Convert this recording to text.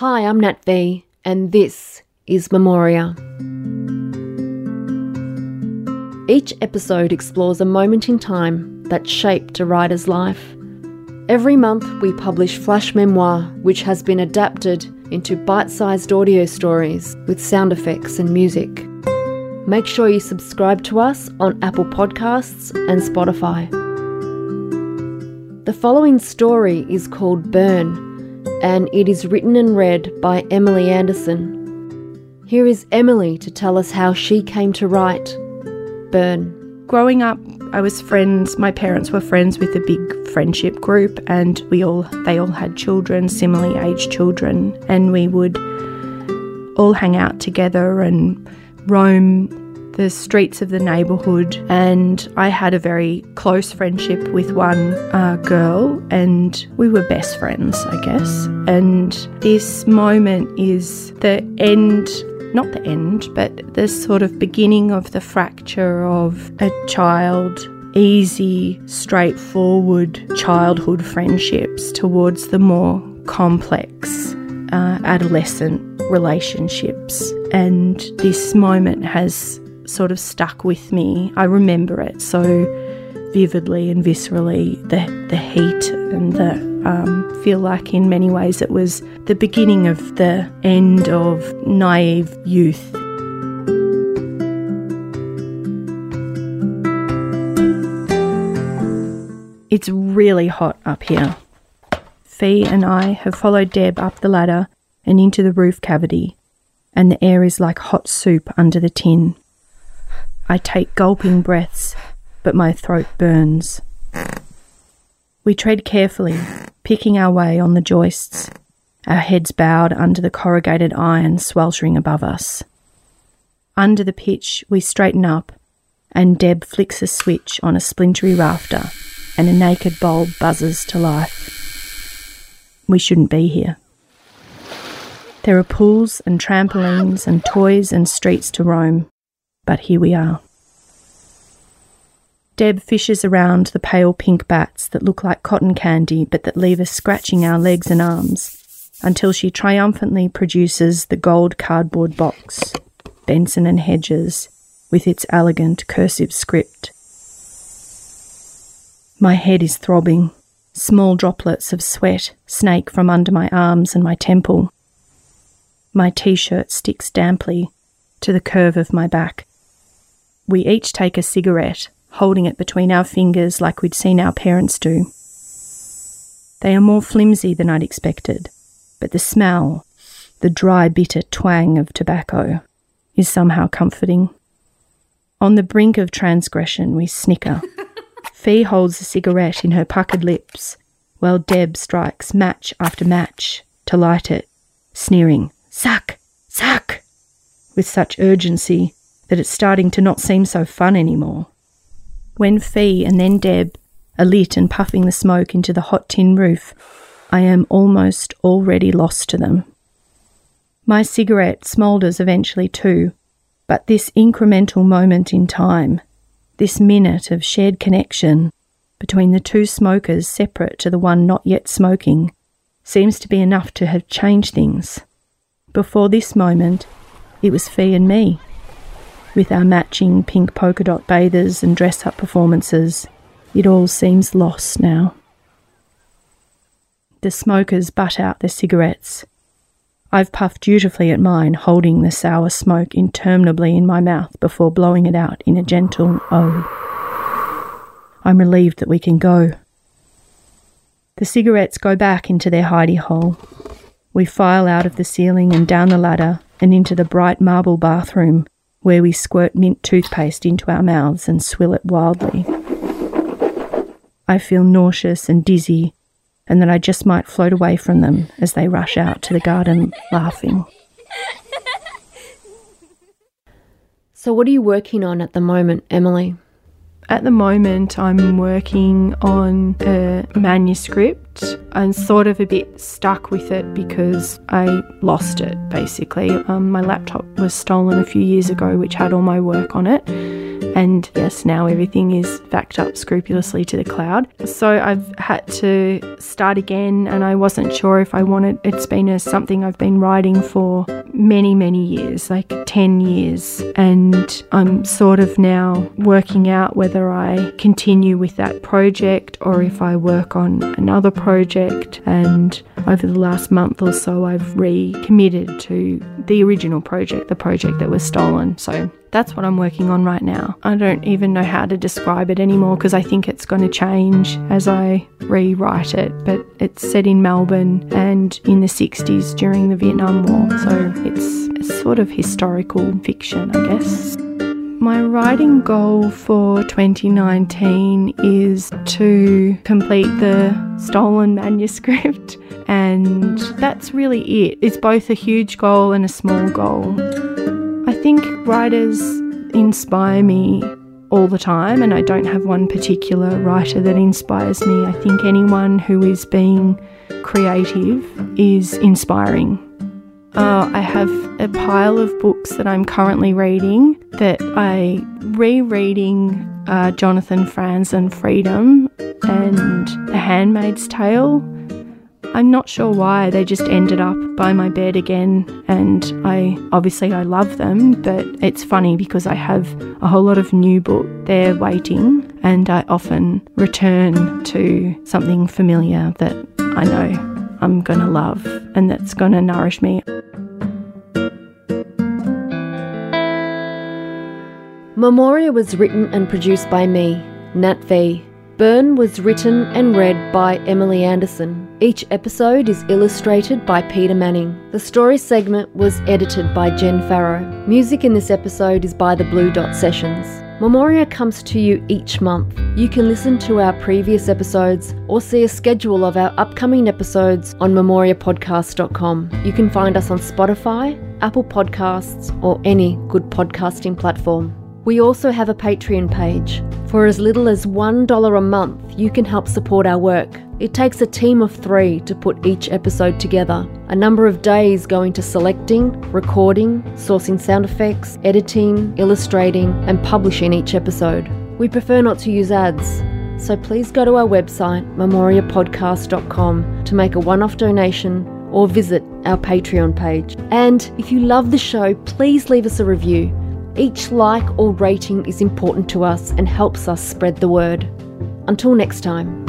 Hi, I'm Nat V, and this is Memoria. Each episode explores a moment in time that shaped a writer's life. Every month, we publish Flash Memoir, which has been adapted into bite sized audio stories with sound effects and music. Make sure you subscribe to us on Apple Podcasts and Spotify. The following story is called Burn, and it is written and read by Emily Anderson. Here is Emily to tell us how she came to write Burn. Growing up, I was friends. My parents were friends with a big friendship group, and we all they all had children, similarly aged children, and we would all hang out together and roam the streets of the neighbourhood. And I had a very close friendship with one uh, girl, and we were best friends, I guess. And this moment is the end not the end, but the sort of beginning of the fracture of a child, easy, straightforward childhood friendships towards the more complex uh, adolescent relationships. And this moment has sort of stuck with me. I remember it so vividly and viscerally the, the heat and the um, feel like in many ways it was the beginning of the end of naive youth. It's really hot up here. Fee and I have followed Deb up the ladder and into the roof cavity, and the air is like hot soup under the tin. I take gulping breaths, but my throat burns. We tread carefully, picking our way on the joists, our heads bowed under the corrugated iron sweltering above us. Under the pitch, we straighten up, and Deb flicks a switch on a splintery rafter, and a naked bulb buzzes to life. We shouldn't be here. There are pools and trampolines and toys and streets to roam, but here we are. Deb fishes around the pale pink bats that look like cotton candy but that leave us scratching our legs and arms until she triumphantly produces the gold cardboard box, Benson and Hedges, with its elegant cursive script. My head is throbbing. Small droplets of sweat snake from under my arms and my temple. My t shirt sticks damply to the curve of my back. We each take a cigarette holding it between our fingers like we'd seen our parents do. They are more flimsy than I'd expected, but the smell, the dry, bitter twang of tobacco, is somehow comforting. On the brink of transgression, we snicker. Fee holds a cigarette in her puckered lips, while Deb strikes match after match to light it, sneering, Suck! Suck! with such urgency that it's starting to not seem so fun anymore. When Fee and then Deb are lit and puffing the smoke into the hot tin roof, I am almost already lost to them. My cigarette smoulders eventually too, but this incremental moment in time, this minute of shared connection between the two smokers separate to the one not yet smoking, seems to be enough to have changed things. Before this moment, it was Fee and me with our matching pink polka dot bathers and dress up performances, it all seems lost now. The smokers butt out their cigarettes. I've puffed dutifully at mine, holding the sour smoke interminably in my mouth before blowing it out in a gentle oh. I'm relieved that we can go. The cigarettes go back into their hidey hole. We file out of the ceiling and down the ladder and into the bright marble bathroom where we squirt mint toothpaste into our mouths and swill it wildly. I feel nauseous and dizzy, and that I just might float away from them as they rush out to the garden laughing. So, what are you working on at the moment, Emily? At the moment, I'm working on a manuscript I'm sort of a bit stuck with it because I lost it basically. Um, my laptop was stolen a few years ago, which had all my work on it. And yes, now everything is backed up scrupulously to the cloud. So I've had to start again, and I wasn't sure if I wanted. It's been a, something I've been writing for many, many years, like 10 years. And I'm sort of now working out whether I continue with that project or if I work on another project. Project, and over the last month or so, I've recommitted to the original project, the project that was stolen. So that's what I'm working on right now. I don't even know how to describe it anymore because I think it's going to change as I rewrite it. But it's set in Melbourne and in the 60s during the Vietnam War. So it's sort of historical fiction, I guess. My writing goal for 2019 is to complete the stolen manuscript, and that's really it. It's both a huge goal and a small goal. I think writers inspire me all the time, and I don't have one particular writer that inspires me. I think anyone who is being creative is inspiring. Uh, I have a pile of books that I'm currently reading that I rereading uh, Jonathan Franzen Freedom and The Handmaid's Tale. I'm not sure why they just ended up by my bed again and I obviously I love them but it's funny because I have a whole lot of new book there waiting and I often return to something familiar that I know I'm going to love and that's going to nourish me. Memoria was written and produced by me, Nat V. Burn was written and read by Emily Anderson. Each episode is illustrated by Peter Manning. The story segment was edited by Jen Farrow. Music in this episode is by the Blue Dot Sessions. Memoria comes to you each month. You can listen to our previous episodes or see a schedule of our upcoming episodes on memoriapodcast.com. You can find us on Spotify, Apple Podcasts, or any good podcasting platform. We also have a Patreon page. For as little as $1 a month, you can help support our work. It takes a team of three to put each episode together. A number of days going to selecting, recording, sourcing sound effects, editing, illustrating, and publishing each episode. We prefer not to use ads, so please go to our website, memoriapodcast.com, to make a one off donation or visit our Patreon page. And if you love the show, please leave us a review. Each like or rating is important to us and helps us spread the word. Until next time.